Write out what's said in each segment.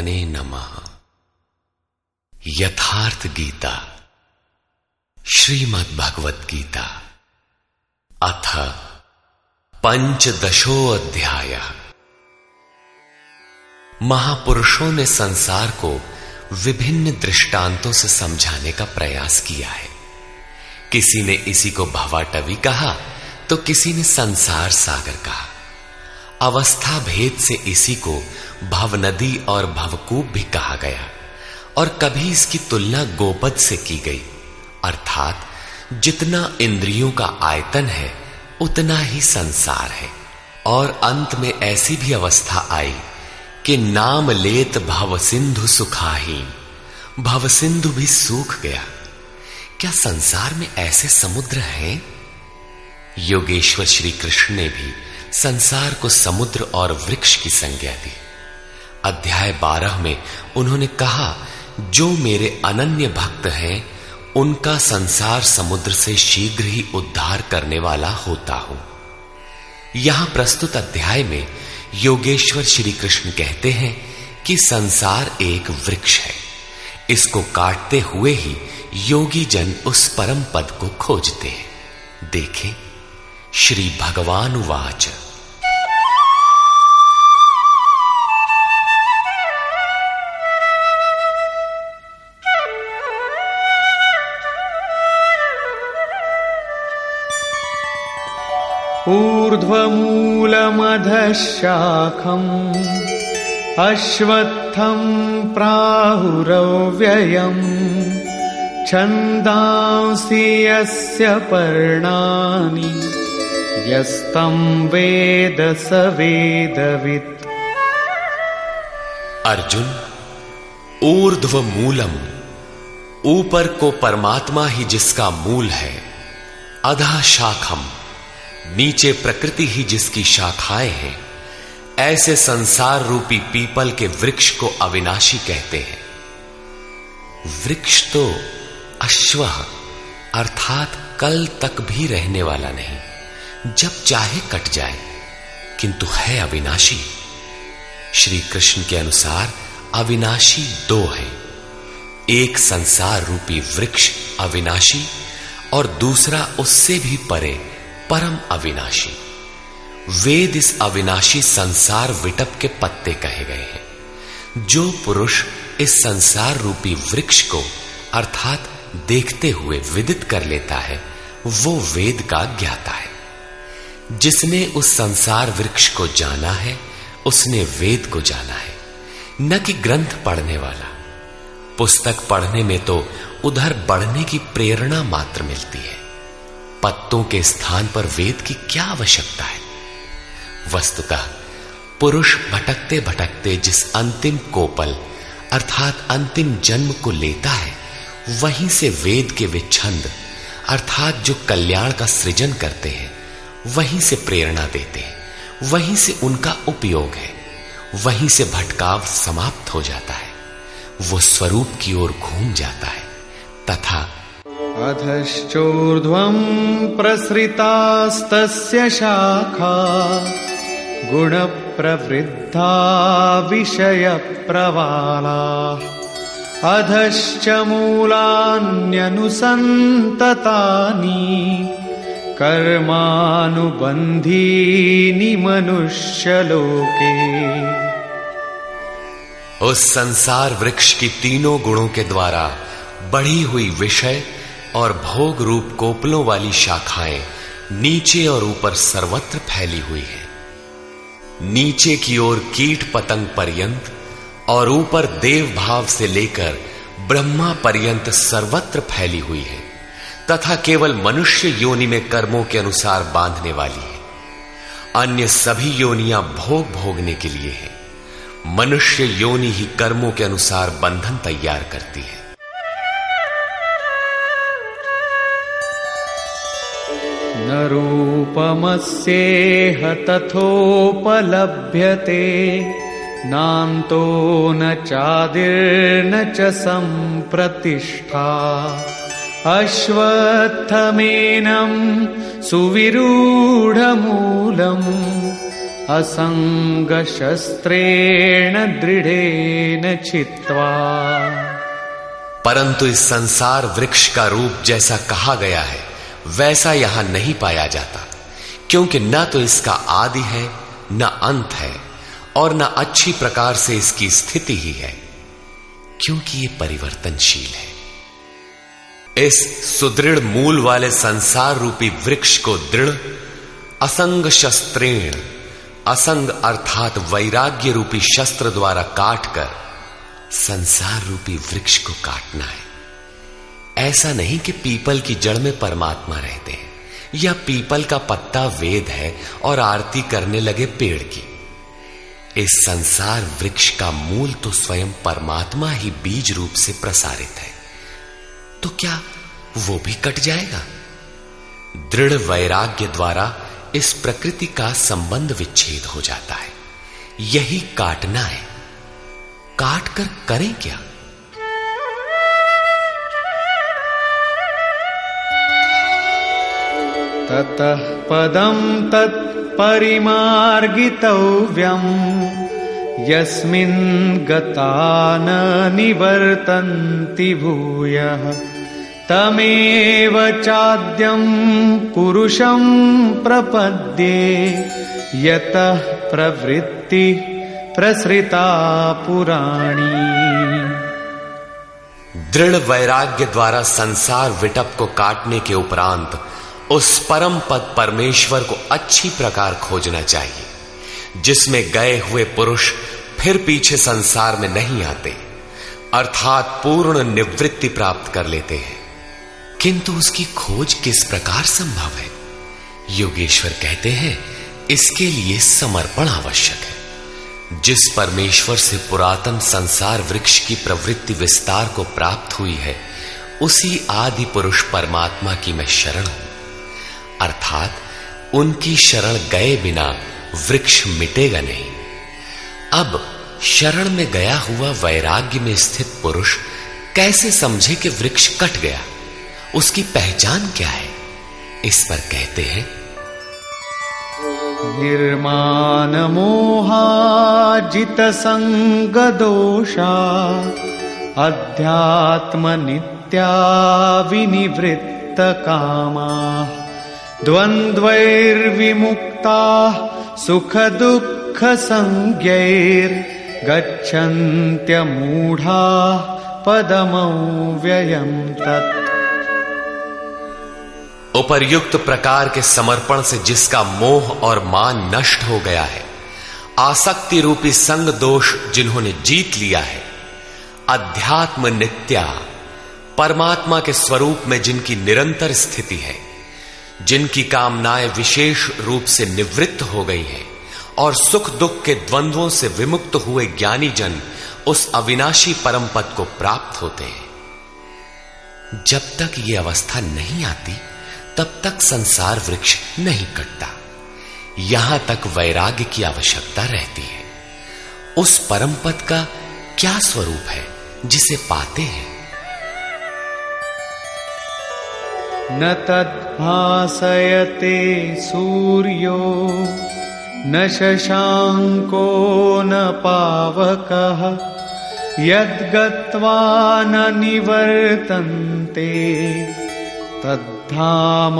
परमात्मने नमः। यथार्थ गीता। श्रीमद् भगवत गीता अथ पंचदशो अध्याय महापुरुषों ने संसार को विभिन्न दृष्टांतों से समझाने का प्रयास किया है। किसी ने इसी को भवाटवी कहा तो किसी ने संसार सागर कहा। अवस्था भेद से इसी को भव नदी और भवकूप भी कहा गया, और कभी इसकी तुलना गोपद से की गई। अर्थात, जितना इंद्रियों का आयतन है, उतना ही संसार है। और अंत में ऐसी भी अवस्था आई कि नाम लेत भव सिंधु सुखाहीन, भव सिंधु भी सूख गया। क्या संसार में ऐसे समुद्र हैं? योगेश्वर श्री कृष्ण ने भी संसार को समुद्र और वृक्ष की संज्ञा दी। अध्याय बारह में उन्होंने कहा, जो मेरे अनन्य भक्त हैं, उनका संसार समुद्र से शीघ्र ही उद्धार करने वाला होता हूँ। यहाँ प्रस्तुत अध्याय में योगेश्वर श्री कृष्ण कहते हैं कि संसार एक वृक्ष है। इसको काटते हुए ही योगी जन उस परम पद को खोजते हैं। देखें, श्री भगवान वाच। ऊर्ध्वमूलमधः शाखम् अश्वत्थम् प्राहुरव्ययम् छन्दांसि यस्य पर्णानि यस्तम् वेद स वेदवित्। अर्जुन ऊर्ध्व मूलम ऊपर को परमात्मा ही जिसका मूल है, अधा शाखम। नीचे प्रकृति ही जिसकी शाखाएँ हैं, ऐसे संसार रूपी पीपल के वृक्ष को अविनाशी कहते हैं। वृक्ष तो अश्व अर्थात कल तक भी रहने वाला नहीं, जब चाहे कट जाए, किंतु है अविनाशी। श्री कृष्ण के अनुसार अविनाशी दो है। एक संसार रूपी वृक्ष अविनाशी और दूसरा उससे भी परे परम अविनाशी। वेद इस अविनाशी संसार विटप के पत्ते कहे गए हैं। जो पुरुष इस संसार रूपी वृक्ष को अर्थात देखते हुए विदित कर लेता है, वो वेद का ज्ञाता है। जिसने उस संसार वृक्ष को जाना है, उसने वेद को जाना है। न कि ग्रंथ पढ़ने वाला। पुस्तक पढ़ने में तो उधर बढ़ने की प्रेरणा मात्र मिलती है। पत्तों के स्थान पर वेद की क्या आवश्यकता है? वस्तुतः, पुरुष भटकते भटकते जिस अंतिम कोपल, अर्थात अंतिम जन्म को लेता है, वहीं से वेद के वे छंद, अर्थात जो कल्याण का सृजन करते हैं, वहीं से प्रेरणा देते हैं, वहीं से उनका उपयोग है, वहीं से भटकाव समाप्त हो जाता है, वो स्वरूप की ओर घूम जाता है, तथा अधश्चोर्ध्वम् प्रसृतास्तस्य शाखा गुणप्रवृद्धा विषयप्रवाला अधश्च मूलान्यनुसन्ततानि, कर्मानुबन्धीनि मनुष्यलोके। उस संसार वृक्ष की तीनों गुणों के द्वारा बढ़ी हुई विषय और भोग रूप कोपलों वाली शाखाएँ नीचे और ऊपर सर्वत्र फैली हुई है। नीचे की ओर कीट पतंग पर्यंत और ऊपर देव भाव से लेकर ब्रह्मा पर्यंत सर्वत्र फैली हुई है, तथा केवल मनुष्य योनि में कर्मों के अनुसार बांधने वाली है। अन्य सभी योनियाँ भोग भोगने के लिए है। मनुष्य योनि ही कर्मों के अनुसार बंधन तैयार करती है। न रूपमस्येह तथोपलभ्यते। नान्तो न चादिर्न च सम्प्रतिष्ठा। अश्वत्थमेनम् सुविरूढमूलम्। असङ्गशस्त्रेण दृढेन परंतु इस संसार वृक्ष का रूप जैसा कहा गया है। वैसा यहाँ नहीं पाया जाता, क्योंकि न तो इसका आदि है, न अंत है, और न अच्छी प्रकार से इसकी स्थिति ही है, क्योंकि ये परिवर्तनशील है। इस सुदृढ़ मूल वाले संसार रूपी वृक्ष को दृढ़, असंग शस्त्रेण, असंग अर्थात वैराग्य रूपी शस्त्र द्वारा काटकर संसार रूपी वृक्ष को काटना है। ऐसा नहीं कि पीपल की जड़ में परमात्मा रहते हैं, या पीपल का पत्ता वेद है और आरती करने लगे पेड़ की। इस संसार वृक्ष का मूल तो स्वयं परमात्मा ही बीज रूप से प्रसारित है। तो क्या वो भी कट जाएगा? दृढ़ वैराग्य द्वारा इस प्रकृति का संबंध विच्छेद हो जाता है। यही काटना है। काट कर करें क्या? ततः पदं तत्परिमार्गितव्यम् यस्मिन् गता न निवर्तन्ति भूयः। तमेव चाद्यं प्रपद्ये। यतः प्रवृत्ति प्रसृता पुराणी। दृढ़ वैराग्य द्वारा संसार विटप को काटने के उपरांत उस परम पद परमेश्वर को अच्छी प्रकार खोजना चाहिए, जिसमें गए हुए पुरुष फिर पीछे संसार में नहीं आते, अर्थात पूर्ण निवृत्ति प्राप्त कर लेते हैं। किंतु उसकी खोज किस प्रकार संभव है? योगेश्वर कहते हैं, इसके लिए समर्पण आवश्यक है। जिस परमेश्वर से पुरातन संसार वृक्ष की प्रवृत्ति विस्तार को प्राप्त हुई है, उसी आदि पुरुष परमात्मा की मैं शरण हूँ। अर्थात उनकी शरण गए बिना वृक्ष मिटेगा नहीं। अब शरण में गया हुआ वैराग्य में स्थित पुरुष कैसे समझे कि वृक्ष कट गया? उसकी पहचान क्या है? इस पर कहते हैं, निर्माण मोहाजित संग दोषा, अध्यात्म नित्या विनिवृत्त कामा। द्वन्द्वैर्विमुक्ता सुखदुःखसंज्ञैर्गच्छन्त्यमूढा पदमव्ययम् तत्। उपर्युक्त प्रकार के समर्पण से जिसका मोह और मान नष्ट हो गया है, आसक्ति रूपी संग दोष जिन्होंने जीत लिया है, अध्यात्म नित्या, परमात्मा के स्वरूप में जिनकी निरंतर स्थिति है जिनकी कामनाएँ विशेष रूप से निवृत्त हो गई हैं और सुख दुख के द्वंद्वों से विमुक्त हुए ज्ञानी जन उस अविनाशी परम पद को प्राप्त होते हैं। जब तक ये अवस्था नहीं आती, तब तक संसार वृक्ष नहीं कटता। यहाँ तक वैराग्य की आवश्यकता रहती है। उस परम पद का क्या स्वरूप है जिसे पाते हैं? न तद्भासयते सूर्यो, न शशाङ्को, न पावकः, यद्गत्वा न निवर्तन्ते, तद्धाम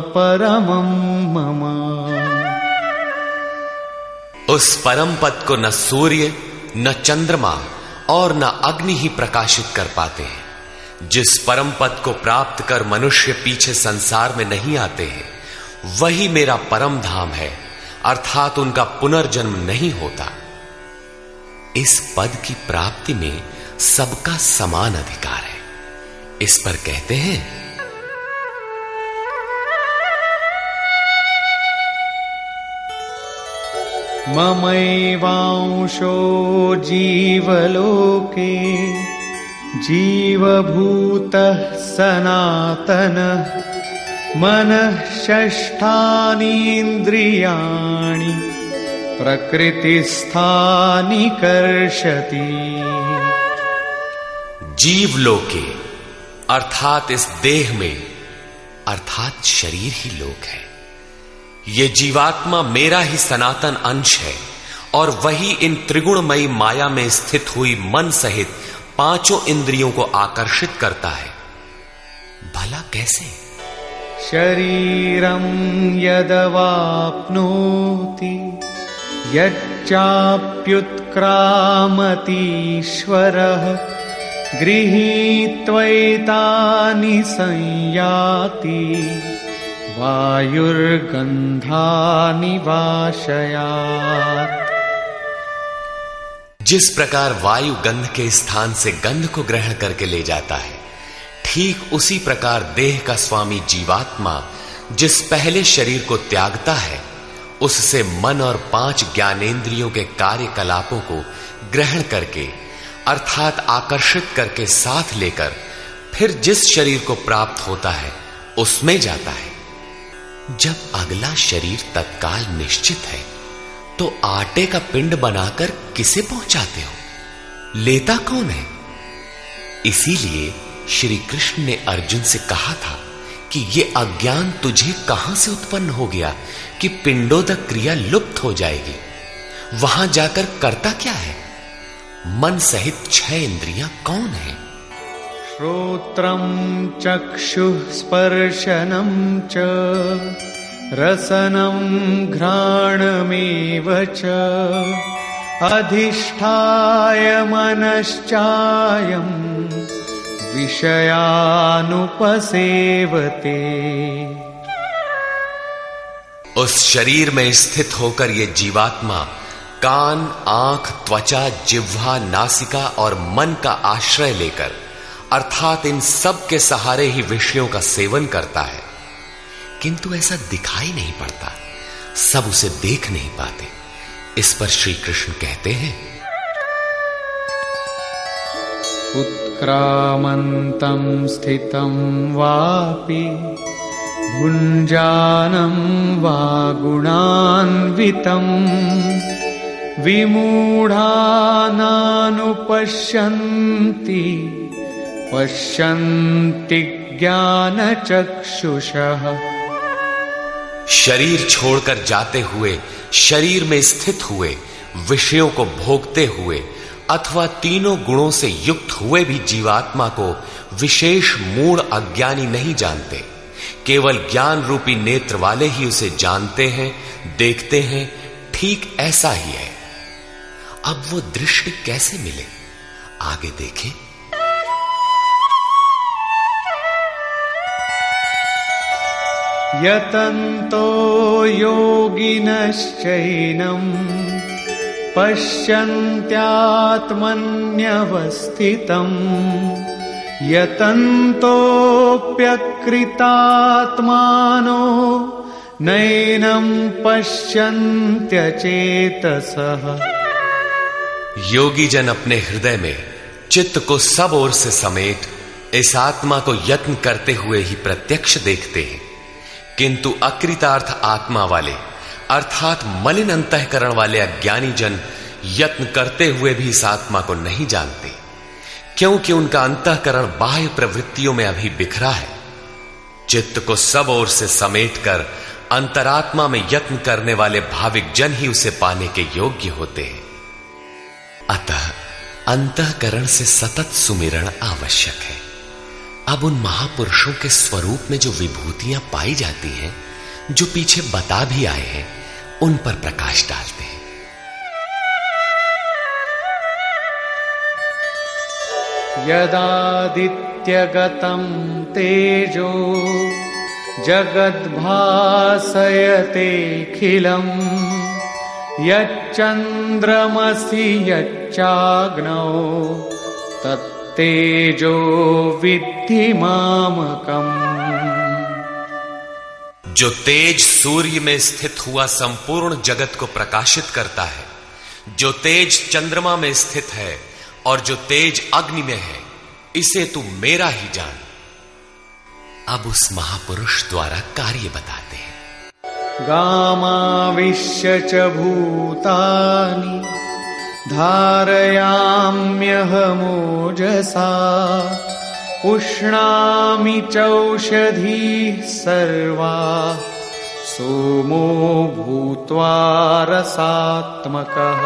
परमं मम। उस परम पद को न सूर्य, न चंद्रमा और न अग्नि ही प्रकाशित कर पाते हैं। जिस परम पद को प्राप्त कर मनुष्य पीछे संसार में नहीं आते हैं, वही मेरा परम धाम है, अर्थात उनका पुनर्जन्म नहीं होता। इस पद की प्राप्ति में सबका समान अधिकार है। इस पर कहते हैं, ममैवांशो जीवलोके जीवभूतः सनातनः मनः षष्ठानीन्द्रियाणि प्रकृतिस्थानि कर्षति। जीवलोके, अर्थात इस देह में, अर्थात शरीर ही लोक है। ये जीवात्मा मेरा ही सनातन अंश है, और वही इन त्रिगुणमयी माया में स्थित हुई मन सहित पाँचों इंद्रियों को आकर्षित करता है। भला कैसे? शरीरम यदवाप्नोति, यच्चाप्युत्क्रामतीश्वरः, गृहीत्वैतानि संयाति वायुर्गंधानि वाशयात्। जिस प्रकार वायु गंध के स्थान से गंध को ग्रहण करके ले जाता है, ठीक उसी प्रकार देह का स्वामी जीवात्मा जिस पहले शरीर को त्यागता है, उससे मन और पाँच ज्ञानेन्द्रियों के कार्यकलापों को ग्रहण करके, अर्थात आकर्षित करके साथ लेकर, फिर जिस शरीर को प्राप्त होता है, उसमें जाता है। जब अगला शरीर तत्काल निश्चित है तो आटे का पिंड बनाकर किसे पहुंचाते हो? लेता कौन है? इसीलिए श्री कृष्ण ने अर्जुन से कहा था कि ये अज्ञान तुझे कहाँ से उत्पन्न हो गया कि पिंडोदक क्रिया लुप्त हो जाएगी? वहाँ जाकर करता क्या है? मन सहित छह इंद्रियाँ कौन है? श्रोत्रम चक्षु स्पर्शनम च। रसनं घ्राणमेव च अधिष्ठाय मनश्चायम् विषयानुपसेवते। उस शरीर में स्थित होकर ये जीवात्मा कान, आँख, त्वचा, जिह्वा, नासिका और मन का आश्रय लेकर, अर्थात इन सब के सहारे ही विषयों का सेवन करता है। किंतु ऐसा दिखाई नहीं पड़ता। सब उसे देख नहीं पाते। इस पर श्री कृष्ण कहते हैं, उत्क्रामन्तं स्थितं वापि भुञ्जानं वा गुणान्वितम् विमूढानानुपश्यन्ति, पश्यन्ति ज्ञानचक्षुषः। शरीर छोड़कर जाते हुए, शरीर में स्थित हुए, विषयों को भोगते हुए, अथवा तीनों गुणों से युक्त हुए भी जीवात्मा को विशेष मूड अज्ञानी नहीं जानते। केवल ज्ञान रूपी नेत्र वाले ही उसे जानते हैं, देखते हैं, ठीक ऐसा ही है। अब वो दृष्टि कैसे मिले? आगे देखें। यतन्तो योगिनश्चैनम् पश्यन्त्यात्मन्यवस्थितम् यतन्तोऽप्यकृतात्मानो नैनम् पश्यन्त्यचेतसः। योगी जन अपने हृदय में चित्त को सब ओर से समेट इस आत्मा को यत्न करते हुए ही प्रत्यक्ष देखते हैं। किंतु अकृतार्थ आत्मा वाले, अर्थात मलिन अंतकरण वाले अज्ञानी जन यत्न करते हुए भी इस आत्मा को नहीं जानते, क्योंकि उनका अंतकरण बाह्य प्रवृत्तियों में अभी बिखरा है। चित्त को सब ओर से समेटकर अंतरात्मा में यत्न करने वाले भाविक जन ही उसे पाने के योग्य होते हैं। अतः अंतकरण से सतत सुमिरण आवश्यक है। अब उन महापुरुषों के स्वरूप में जो विभूतियाँ पाई जाती हैं, जो पीछे बता भी आए हैं, उन पर प्रकाश डालते हैं। यदादित्यगतं तेजो जगद्भासयतेऽखिलम् यच्चन्द्रमसि यच्चाग्नौ तत् तेजो विद्धि मामकम। जो तेज सूर्य में स्थित हुआ संपूर्ण जगत को प्रकाशित करता है जो तेज चंद्रमा में स्थित है और जो तेज अग्नि में है इसे तू मेरा ही जान। अब उस महापुरुष द्वारा कार्य बताते हैं। गामा गामाविश्य च भूतानि। धारयाम्यहमोजसा उष्णामि चौषधी सर्वा। सोमो भूत्वा रसात्मकः।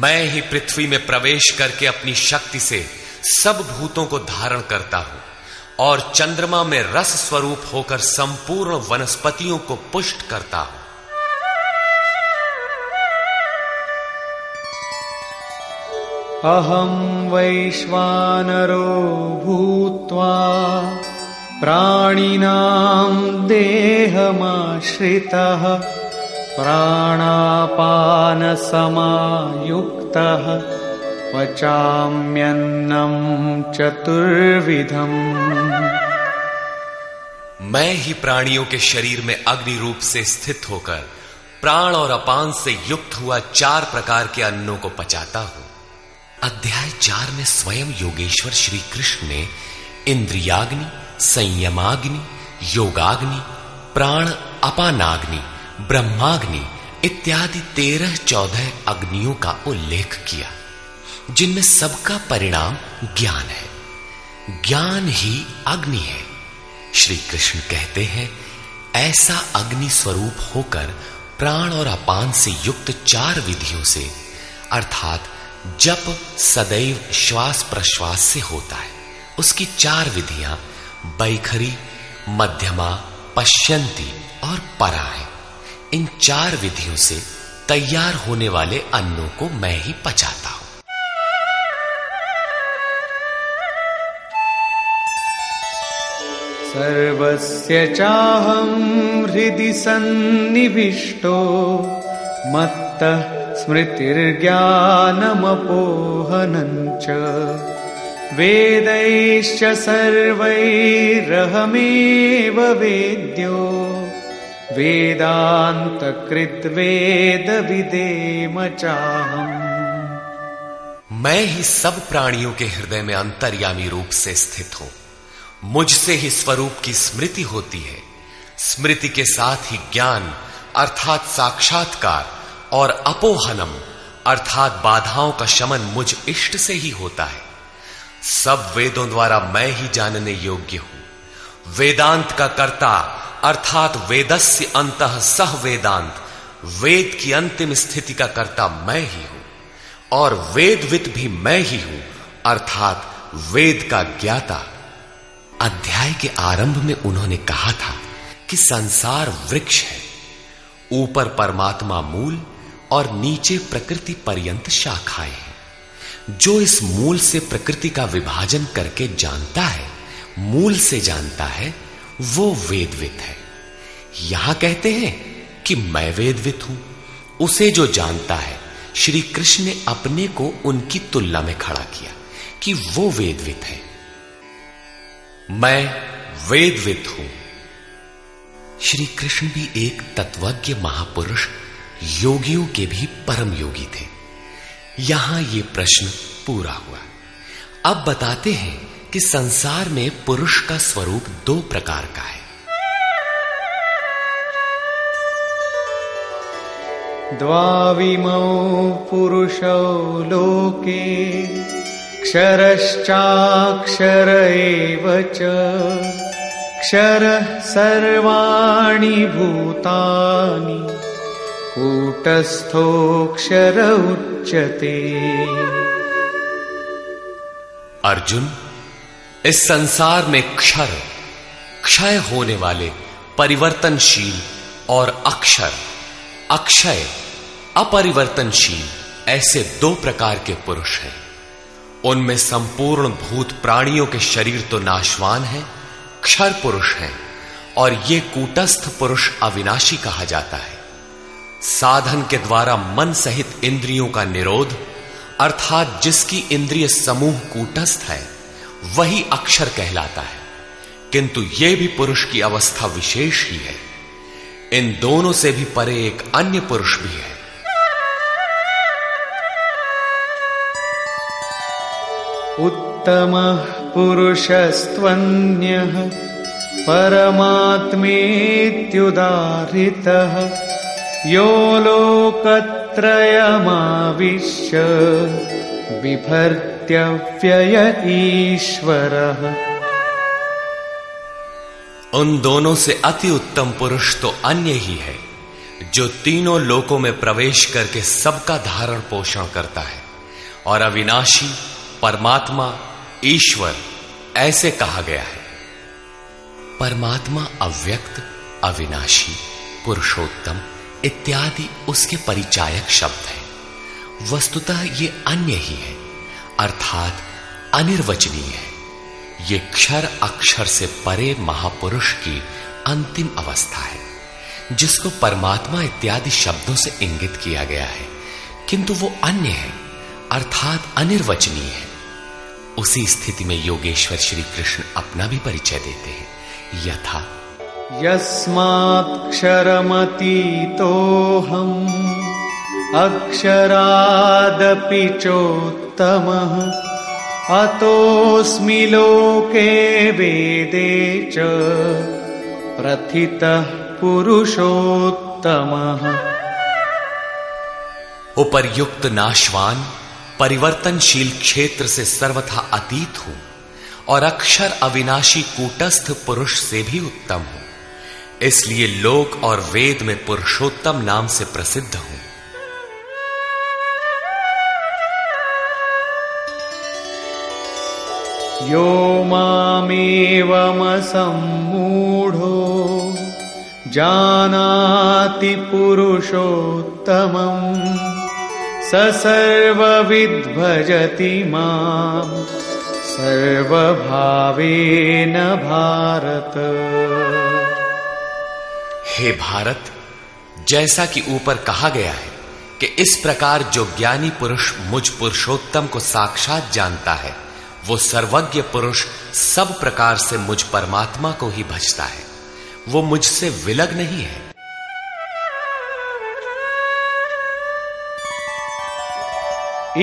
मैं ही पृथ्वी में प्रवेश करके अपनी शक्ति से सब भूतों को धारण करता हूँ और चंद्रमा में रस स्वरूप होकर संपूर्ण वनस्पतियों को पुष्ट करता हूँ। अहं वैश्वानरो भूत्वा प्राणिनां देहमाश्रितः, प्राणापानसमायुक्तः पचाम्यन्नं चतुर्विधम्। मैं ही प्राणियों के शरीर में अग्नि रूप से स्थित होकर प्राण और अपान से युक्त हुआ चार प्रकार के अन्नों को पचाता हूँ। अध्याय चार में स्वयं योगेश्वर श्री कृष्ण ने इंद्रियाग्नि, संयमाग्नि, योगाग्नि, प्राण अपानाग्नि, ब्रह्माग्नि इत्यादि तेरह चौदह अग्नियों का उल्लेख किया, जिनमें सबका परिणाम ज्ञान है। ज्ञान ही अग्नि है। श्री कृष्ण कहते हैं, ऐसा अग्नि स्वरूप होकर प्राण और अपान से युक्त चार विधियों से, अर्थात जप सदैव श्वास प्रश्वास से होता है, उसकी चार विधियाँ, बैखरी, मध्यमा, पश्यंती और परा है। इन चार विधियों से तैयार होने वाले अन्नों को मैं ही पचाता हूँ। सर्वस्य चाहं हृदि सन्निविष्टो, मत्तः स्मृतिर्ज्ञानमपोहनञ्च वेदैश्च सर्वैरहमेव वेद्यो। वेदान्तकृद्वेदविदेम चाहम् मैं ही सब प्राणियों के हृदय में अंतर्यामी रूप से स्थित हूँ। मुझसे ही स्वरूप की स्मृति होती है। स्मृति के साथ ही ज्ञान, अर्थात साक्षात्कार और अपोहनम, अर्थात बाधाओं का शमन मुझ इष्ट से ही होता है। सब वेदों द्वारा मैं ही जानने योग्य हूँ। वेदांत का कर्ता, अर्थात वेदस्य अंत सह वेदांत, वेद की अंतिम स्थिति का कर्ता मैं ही हूँ। और वेदवित भी मैं ही हूँ, अर्थात वेद का ज्ञाता। अध्याय के आरंभ में उन्होंने कहा था कि संसार वृक्ष है। ऊपर परमात्मा मूल और नीचे प्रकृति पर्यंत शाखाएँ हैं। जो इस मूल से प्रकृति का विभाजन करके जानता है, मूल से जानता है, वो वेदवित है। यहाँ कहते हैं कि मैं वेदवित हूँ। उसे जो जानता है, श्री कृष्ण ने अपने को उनकी तुलना में खड़ा किया कि वो वेदवित है। मैं वेदवित हूँ। श्री कृष्ण भी एक तत्वज्ञ महापुरुष योगियों के भी परम योगी थे। यहाँ ये प्रश्न पूरा हुआ। अब बताते हैं कि संसार में पुरुष का स्वरूप दो प्रकार का है। द्वाविमौ पुरुषौ लोके, क्षरश्चाक्षर एव च। क्षरः सर्वाणि भूतानि। कूटस्थोक्षर उच्यते अर्जुन, इस संसार में क्षर, क्षय होने वाले परिवर्तनशील और अक्षर, अक्षय, अपरिवर्तनशील, ऐसे दो प्रकार के पुरुष हैं। उनमें संपूर्ण भूत प्राणियों के शरीर तो नाशवान है, क्षर पुरुष हैं, और ये कूटस्थ पुरुष अविनाशी कहा जाता है। साधन के द्वारा मन सहित इंद्रियों का निरोध, अर्थात जिसकी इंद्रिय समूह कूटस्थ है, वही अक्षर कहलाता है। किंतु यह भी पुरुष की अवस्था विशेष ही है। इन दोनों से भी परे एक अन्य पुरुष भी है। उत्तम पुरुषस्त्वन्यः, परमात्मेत्युदाहृतः। यो लोकत्रयमाविश्य बिभर्त्यव्यय ईश्वरः। उन दोनों से अति उत्तम पुरुष तो अन्य ही है, जो तीनों लोकों में प्रवेश करके सबका धारण पोषण करता है, और अविनाशी, परमात्मा, ईश्वर, ऐसे कहा गया है। परमात्मा अव्यक्त, अविनाशी, पुरुषोत्तम। इत्यादि उसके परिचायक शब्द है। वस्तुतः ये अन्य ही है, अर्थात अनिर्वचनीय है। ये क्षर अक्षर से परे महापुरुष की अंतिम अवस्था है, जिसको परमात्मा इत्यादि शब्दों से इंगित किया गया है। किंतु वो अन्य है, अर्थात अनिर्वचनीय है। उसी स्थिति में योगेश्वर श्री कृष्ण अपना भी परिचय देते हैं। यथा यस्माक्षरमतीतोऽहम् अक्षरादपि चोत्तमः अतोऽस्मि लोके वेदे च प्रथितः पुरुषोत्तमः। उपर्युक्त नाशवान परिवर्तनशील क्षेत्र से सर्वथा अतीत हूँ और अक्षर अविनाशी कूटस्थ पुरुष से भी उत्तम हूँ। इसलिए लोक और वेद में पुरुषोत्तम नाम से प्रसिद्ध हूँ। यो मामेवमसम्मूढो जानाति पुरुषोत्तमम्। स सर्वविद्भजति माम्। सर्वभावेन भारत। हे भारत, जैसा कि ऊपर कहा गया है कि इस प्रकार जो ज्ञानी पुरुष मुझ पुरुषोत्तम को साक्षात जानता है, वो सर्वज्ञ पुरुष सब प्रकार से मुझ परमात्मा को ही भजता है। वो मुझसे विलग नहीं है।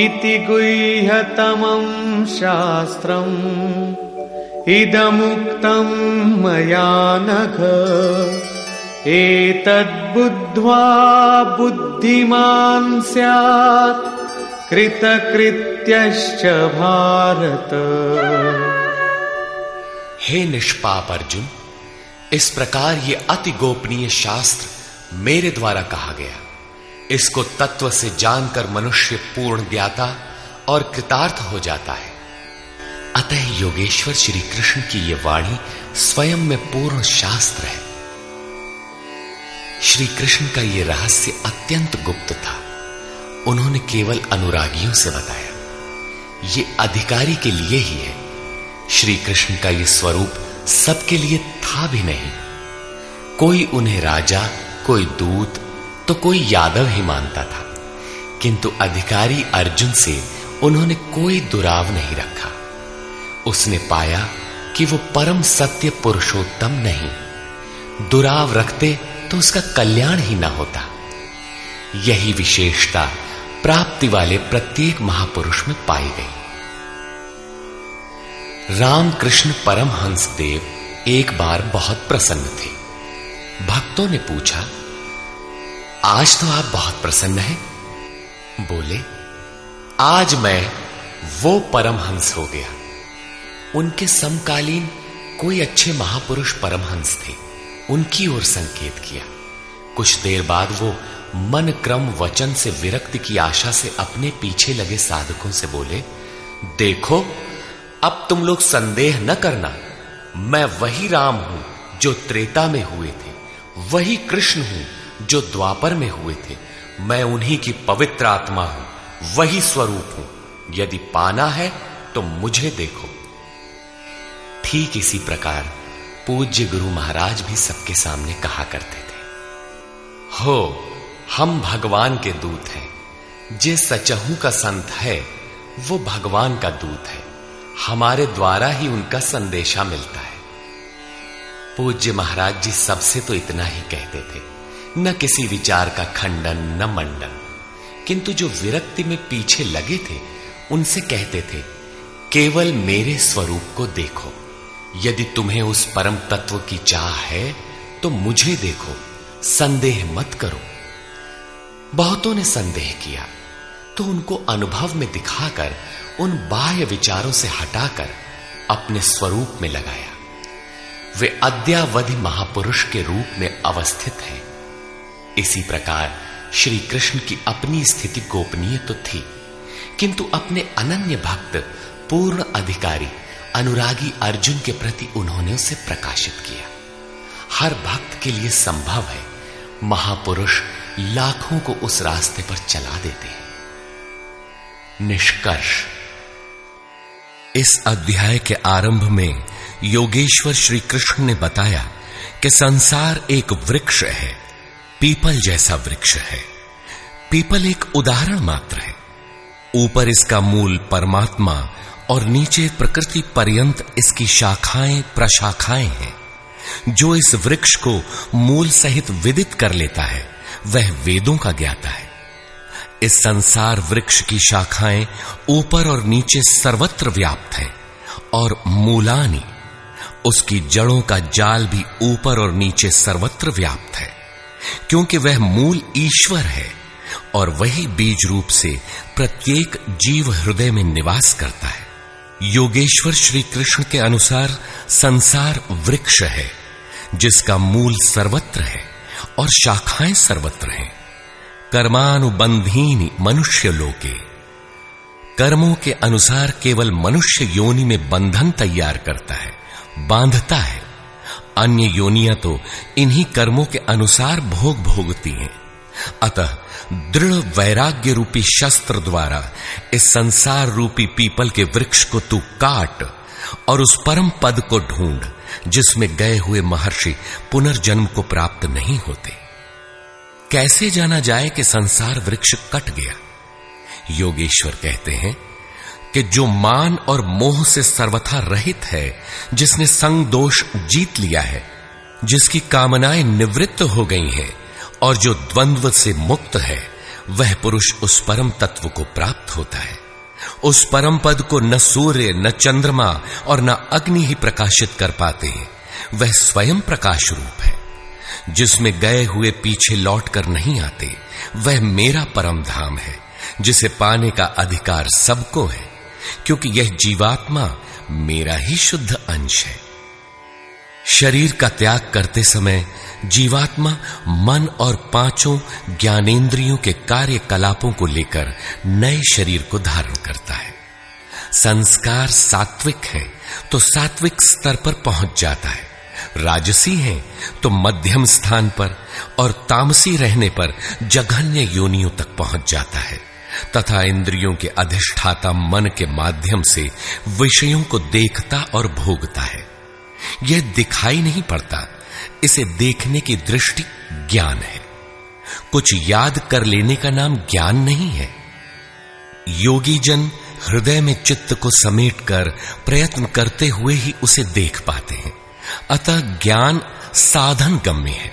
इति गुह्यतमम् शास्त्रम् इदमुक्तम् मया नघ। एतद्बुद्ध्वा बुद्धिमान् स्यात् कृतकृत्यश्च भारत। हे निष्पाप अर्जुन, इस प्रकार ये अति गोपनीय शास्त्र मेरे द्वारा कहा गया। इसको तत्व से जानकर मनुष्य पूर्ण ज्ञाता और कृतार्थ हो जाता है। अतः योगेश्वर श्री कृष्ण की यह वाणी स्वयं में पूर्ण शास्त्र है। श्री कृष्ण का यह रहस्य अत्यंत गुप्त था। उन्होंने केवल अनुरागियों से बताया। ये अधिकारी के लिए ही है। श्री कृष्ण का यह स्वरूप सबके लिए था भी नहीं। कोई उन्हें राजा, कोई दूत तो कोई यादव ही मानता था। किंतु अधिकारी अर्जुन से उन्होंने कोई दुराव नहीं रखा। उसने पाया कि वो परम सत्य पुरुषोत्तम नहीं। दुराव रखते तो उसका कल्याण ही ना होता। यही विशेषता प्राप्ति वाले प्रत्येक महापुरुष में पाई गई। रामकृष्ण परमहंस देव एक बार बहुत प्रसन्न थे। भक्तों ने पूछा, आज तो आप बहुत प्रसन्न हैं? बोले, आज मैं वो परमहंस हो गया। उनके समकालीन कोई अच्छे महापुरुष परमहंस थे। उनकी ओर संकेत किया। कुछ देर बाद वो मन क्रम वचन से विरक्त की आशा से अपने पीछे लगे साधकों से बोले, देखो, अब तुम लोग संदेह न करना। मैं वही राम हूँ जो त्रेता में हुए थे। वही कृष्ण हूँ जो द्वापर में हुए थे। मैं उन्हीं की पवित्र आत्मा हूँ। वही स्वरूप हूँ। यदि पाना है तो मुझे देखो। ठीक इसी प्रकार पूज्य गुरु महाराज भी सबके सामने कहा करते थे, हो, हम भगवान के दूत हैं। जे सचहू का संत है, वो भगवान का दूत है। हमारे द्वारा ही उनका संदेशा मिलता है। पूज्य महाराज जी सबसे तो इतना ही कहते थे, न किसी विचार का खंडन, न मंडन। किंतु जो विरक्ति में पीछे लगे थे, उनसे कहते थे, केवल मेरे स्वरूप को देखो। यदि तुम्हें उस परम तत्व की चाह है तो मुझे देखो, संदेह मत करो। बहुतों ने संदेह किया तो उनको अनुभव में दिखाकर, उन बाह्य विचारों से हटाकर, अपने स्वरूप में लगाया। वे अद्यावधि महापुरुष के रूप में अवस्थित हैं। इसी प्रकार श्री कृष्ण की अपनी स्थिति गोपनीय तो थी, किंतु अपने अनन्य भक्त, पूर्ण अधिकारी अनुरागी अर्जुन के प्रति उन्होंने उसे प्रकाशित किया। हर भक्त के लिए संभव है, महापुरुष लाखों को उस रास्ते पर चला देते हैं। निष्कर्ष। इस अध्याय के आरंभ में योगेश्वर श्री कृष्ण ने बताया कि संसार एक वृक्ष है, पीपल जैसा वृक्ष है। पीपल एक उदाहरण मात्र है। ऊपर इसका मूल परमात्मा और नीचे प्रकृति पर्यंत इसकी शाखाएँ, प्रशाखाएँ हैं। जो इस वृक्ष को मूल सहित विदित कर लेता है, वह वेदों का ज्ञाता है। इस संसार वृक्ष की शाखाएँ ऊपर और नीचे सर्वत्र व्याप्त हैं और मूलानी, उसकी जड़ों का जाल भी ऊपर और नीचे सर्वत्र व्याप्त है, क्योंकि वह मूल ईश्वर है और वही बीज रूप से प्रत्येक जीव हृदय में निवास करता है। योगेश्वर श्री कृष्ण के अनुसार संसार वृक्ष है, जिसका मूल सर्वत्र है और शाखाएँ सर्वत्र हैं। कर्मानुबंधीन मनुष्य लोके। कर्मों के अनुसार केवल मनुष्य योनि में बंधन तैयार करता है, बांधता है। अन्य योनियाँ तो इन्हीं कर्मों के अनुसार भोग भोगती हैं। अतः दृढ़ वैराग्य रूपी शस्त्र द्वारा इस संसार रूपी पीपल के वृक्ष को तू काट और उस परम पद को ढूंढ, जिसमें गए हुए महर्षि पुनर्जन्म को प्राप्त नहीं होते। कैसे जाना जाए कि संसार वृक्ष कट गया? योगेश्वर कहते हैं कि जो मान और मोह से सर्वथा रहित है, जिसने संग दोष जीत लिया है, जिसकी कामनाएँ निवृत्त हो गई हैं और जो द्वंद्व से मुक्त है, वह पुरुष उस परम तत्व को प्राप्त होता है। उस परम पद को न सूर्य, न चंद्रमा और न अग्नि ही प्रकाशित कर पाते हैं। वह स्वयं प्रकाश रूप है। जिसमें गए हुए पीछे लौट कर नहीं आते, वह मेरा परम धाम है, जिसे पाने का अधिकार सबको है, क्योंकि यह जीवात्मा मेरा ही शुद्ध अंश है। शरीर का त्याग करते समय जीवात्मा मन और पाँचों ज्ञानेन्द्रियों के कार्यकलापों को लेकर नए शरीर को धारण करता है। संस्कार सात्विक है तो सात्विक स्तर पर पहुँच जाता है। राजसी है तो मध्यम स्थान पर और तामसी रहने पर जघन्य योनियों तक पहुँच जाता है। तथा इंद्रियों के अधिष्ठाता मन के माध्यम से विषयों को देखता और भोगता है। यह दिखाई नहीं पड़ता इसे देखने की दृष्टि ज्ञान है। कुछ याद कर लेने का नाम ज्ञान नहीं है। योगी जन हृदय में चित्त को समेटकर प्रयत्न करते हुए ही उसे देख पाते हैं। अतः ज्ञान साधन गम्य है।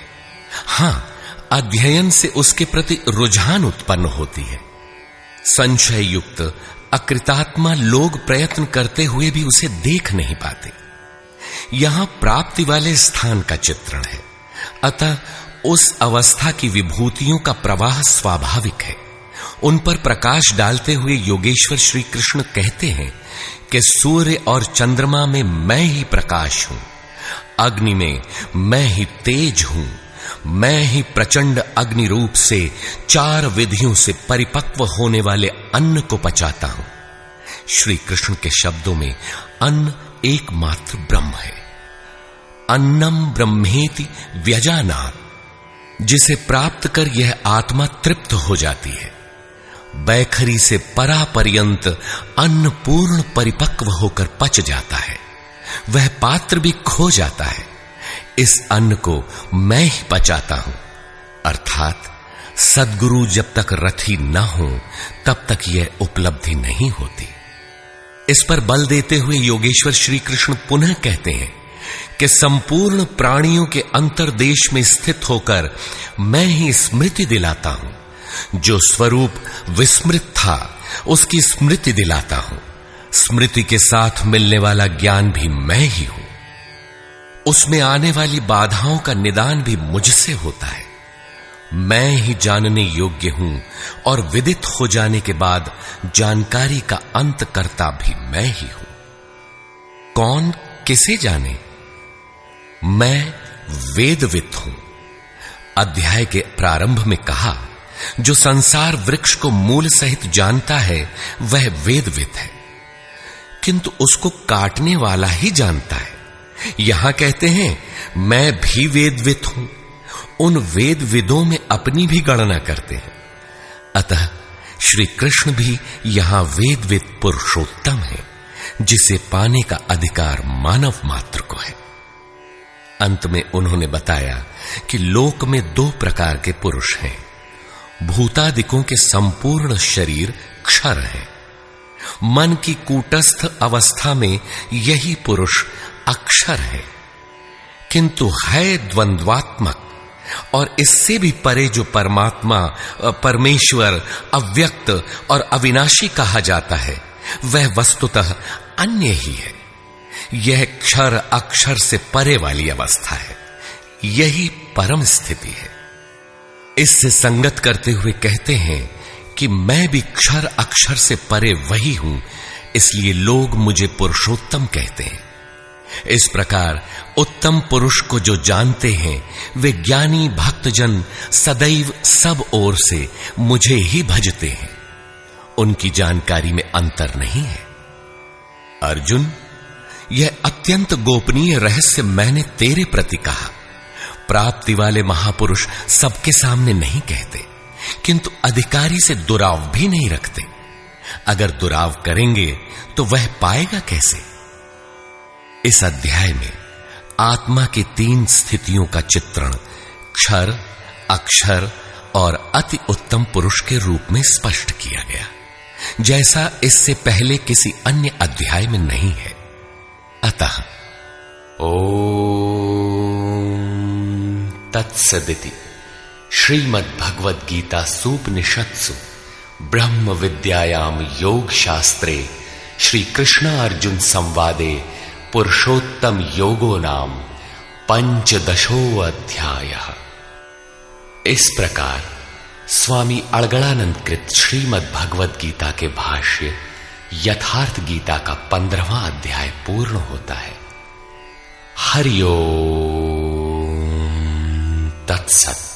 हाँ, अध्ययन से उसके प्रति रुझान उत्पन्न होती है। संशय युक्त अकृतात्मा लोग प्रयत्न करते हुए भी उसे देख नहीं पाते। यहाँ प्राप्ति वाले स्थान का चित्रण है। अतः उस अवस्था की विभूतियों का प्रवाह स्वाभाविक है। उन पर प्रकाश डालते हुए योगेश्वर श्री कृष्ण कहते हैं कि सूर्य और चंद्रमा में मैं ही प्रकाश हूँ। अग्नि में मैं ही तेज हूँ। मैं ही प्रचंड अग्नि रूप से चार विधियों से परिपक्व होने वाले अन्न को पचाता हूँ। श्री कृष्ण के शब्दों में अन्न एकमात्र ब्रह्म है। अन्नम ब्रह्मेति व्यजानात, जिसे प्राप्त कर यह आत्मा तृप्त हो जाती है। बैखरी से परा पर्यंत अन्न पूर्ण परिपक्व होकर पच जाता है। वह पात्र भी खो जाता है। इस अन्न को मैं ही पचाता हूँ। अर्थात, सदगुरु जब तक रथी न हो, तब तक यह उपलब्धि नहीं होती। इस पर बल देते हुए योगेश्वर श्री कृष्ण पुनः कहते हैं कि संपूर्ण प्राणियों के अंतरदेश में स्थित होकर मैं ही स्मृति दिलाता हूँ। जो स्वरूप विस्मृत था, उसकी स्मृति दिलाता हूँ। स्मृति के साथ मिलने वाला ज्ञान भी मैं ही हूँ। उसमें आने वाली बाधाओं का निदान भी मुझसे होता है। मैं ही जानने योग्य हूँ और विदित हो जाने के बाद जानकारी का अंत करता भी मैं ही हूँ। कौन किसे जाने? मैं वेदवित हूँ। अध्याय के प्रारंभ में कहा, जो संसार वृक्ष को मूल सहित जानता है, वह वेदवित है। किंतु उसको काटने वाला ही जानता है। यहाँ कहते हैं, मैं भी वेदवित हूँ। उन वेदविदों में अपनी भी गणना करते हैं। अतः श्री कृष्ण भी यहाँ वेदविद पुरुषोत्तम है, जिसे पाने का अधिकार मानव मात्र को है। अंत में उन्होंने बताया कि लोक में दो प्रकार के पुरुष हैं। भूतादिकों के संपूर्ण शरीर क्षर है। मन की कूटस्थ अवस्था में यही पुरुष अक्षर है। किंतु है द्वंद्वात्मक। और इससे भी परे जो परमात्मा परमेश्वर, अव्यक्त और अविनाशी कहा जाता है, वह वस्तुतः अन्य ही है। यह क्षर अक्षर से परे वाली अवस्था है। यही परम स्थिति है। इससे संगत करते हुए कहते हैं कि मैं भी क्षर अक्षर से परे वही हूँ, इसलिए लोग मुझे पुरुषोत्तम कहते हैं। इस प्रकार उत्तम पुरुष को जो जानते हैं, वे ज्ञानी भक्तजन सदैव सब ओर से मुझे ही भजते हैं। उनकी जानकारी में अंतर नहीं है। अर्जुन, यह अत्यंत गोपनीय रहस्य मैंने तेरे प्रति कहा। प्राप्ति वाले महापुरुष सबके सामने नहीं कहते, किंतु अधिकारी से दुराव भी नहीं रखते। अगर दुराव करेंगे तो वह पाएगा कैसे? इस अध्याय में आत्मा की तीन स्थितियों का चित्रण क्षर, अक्षर और अति उत्तम पुरुष के रूप में स्पष्ट किया गया। जैसा इससे पहले किसी अन्य अध्याय में नहीं है। अतः। ओ तत्सदिति। श्रीमद्भगवद गीता सूपनिषत्सु ब्रह्म विद्यायाम योग शास्त्रे श्री कृष्ण अर्जुन संवादे पुरुषोत्तम योगो नाम पंचदशो अध्याय इस प्रकार स्वामी अड़गड़ानंद कृत श्रीमद भगवद गीता के भाष्य यथार्थ गीता का पंद्रहवा अध्याय पूर्ण होता है। हरिओ तत्सत।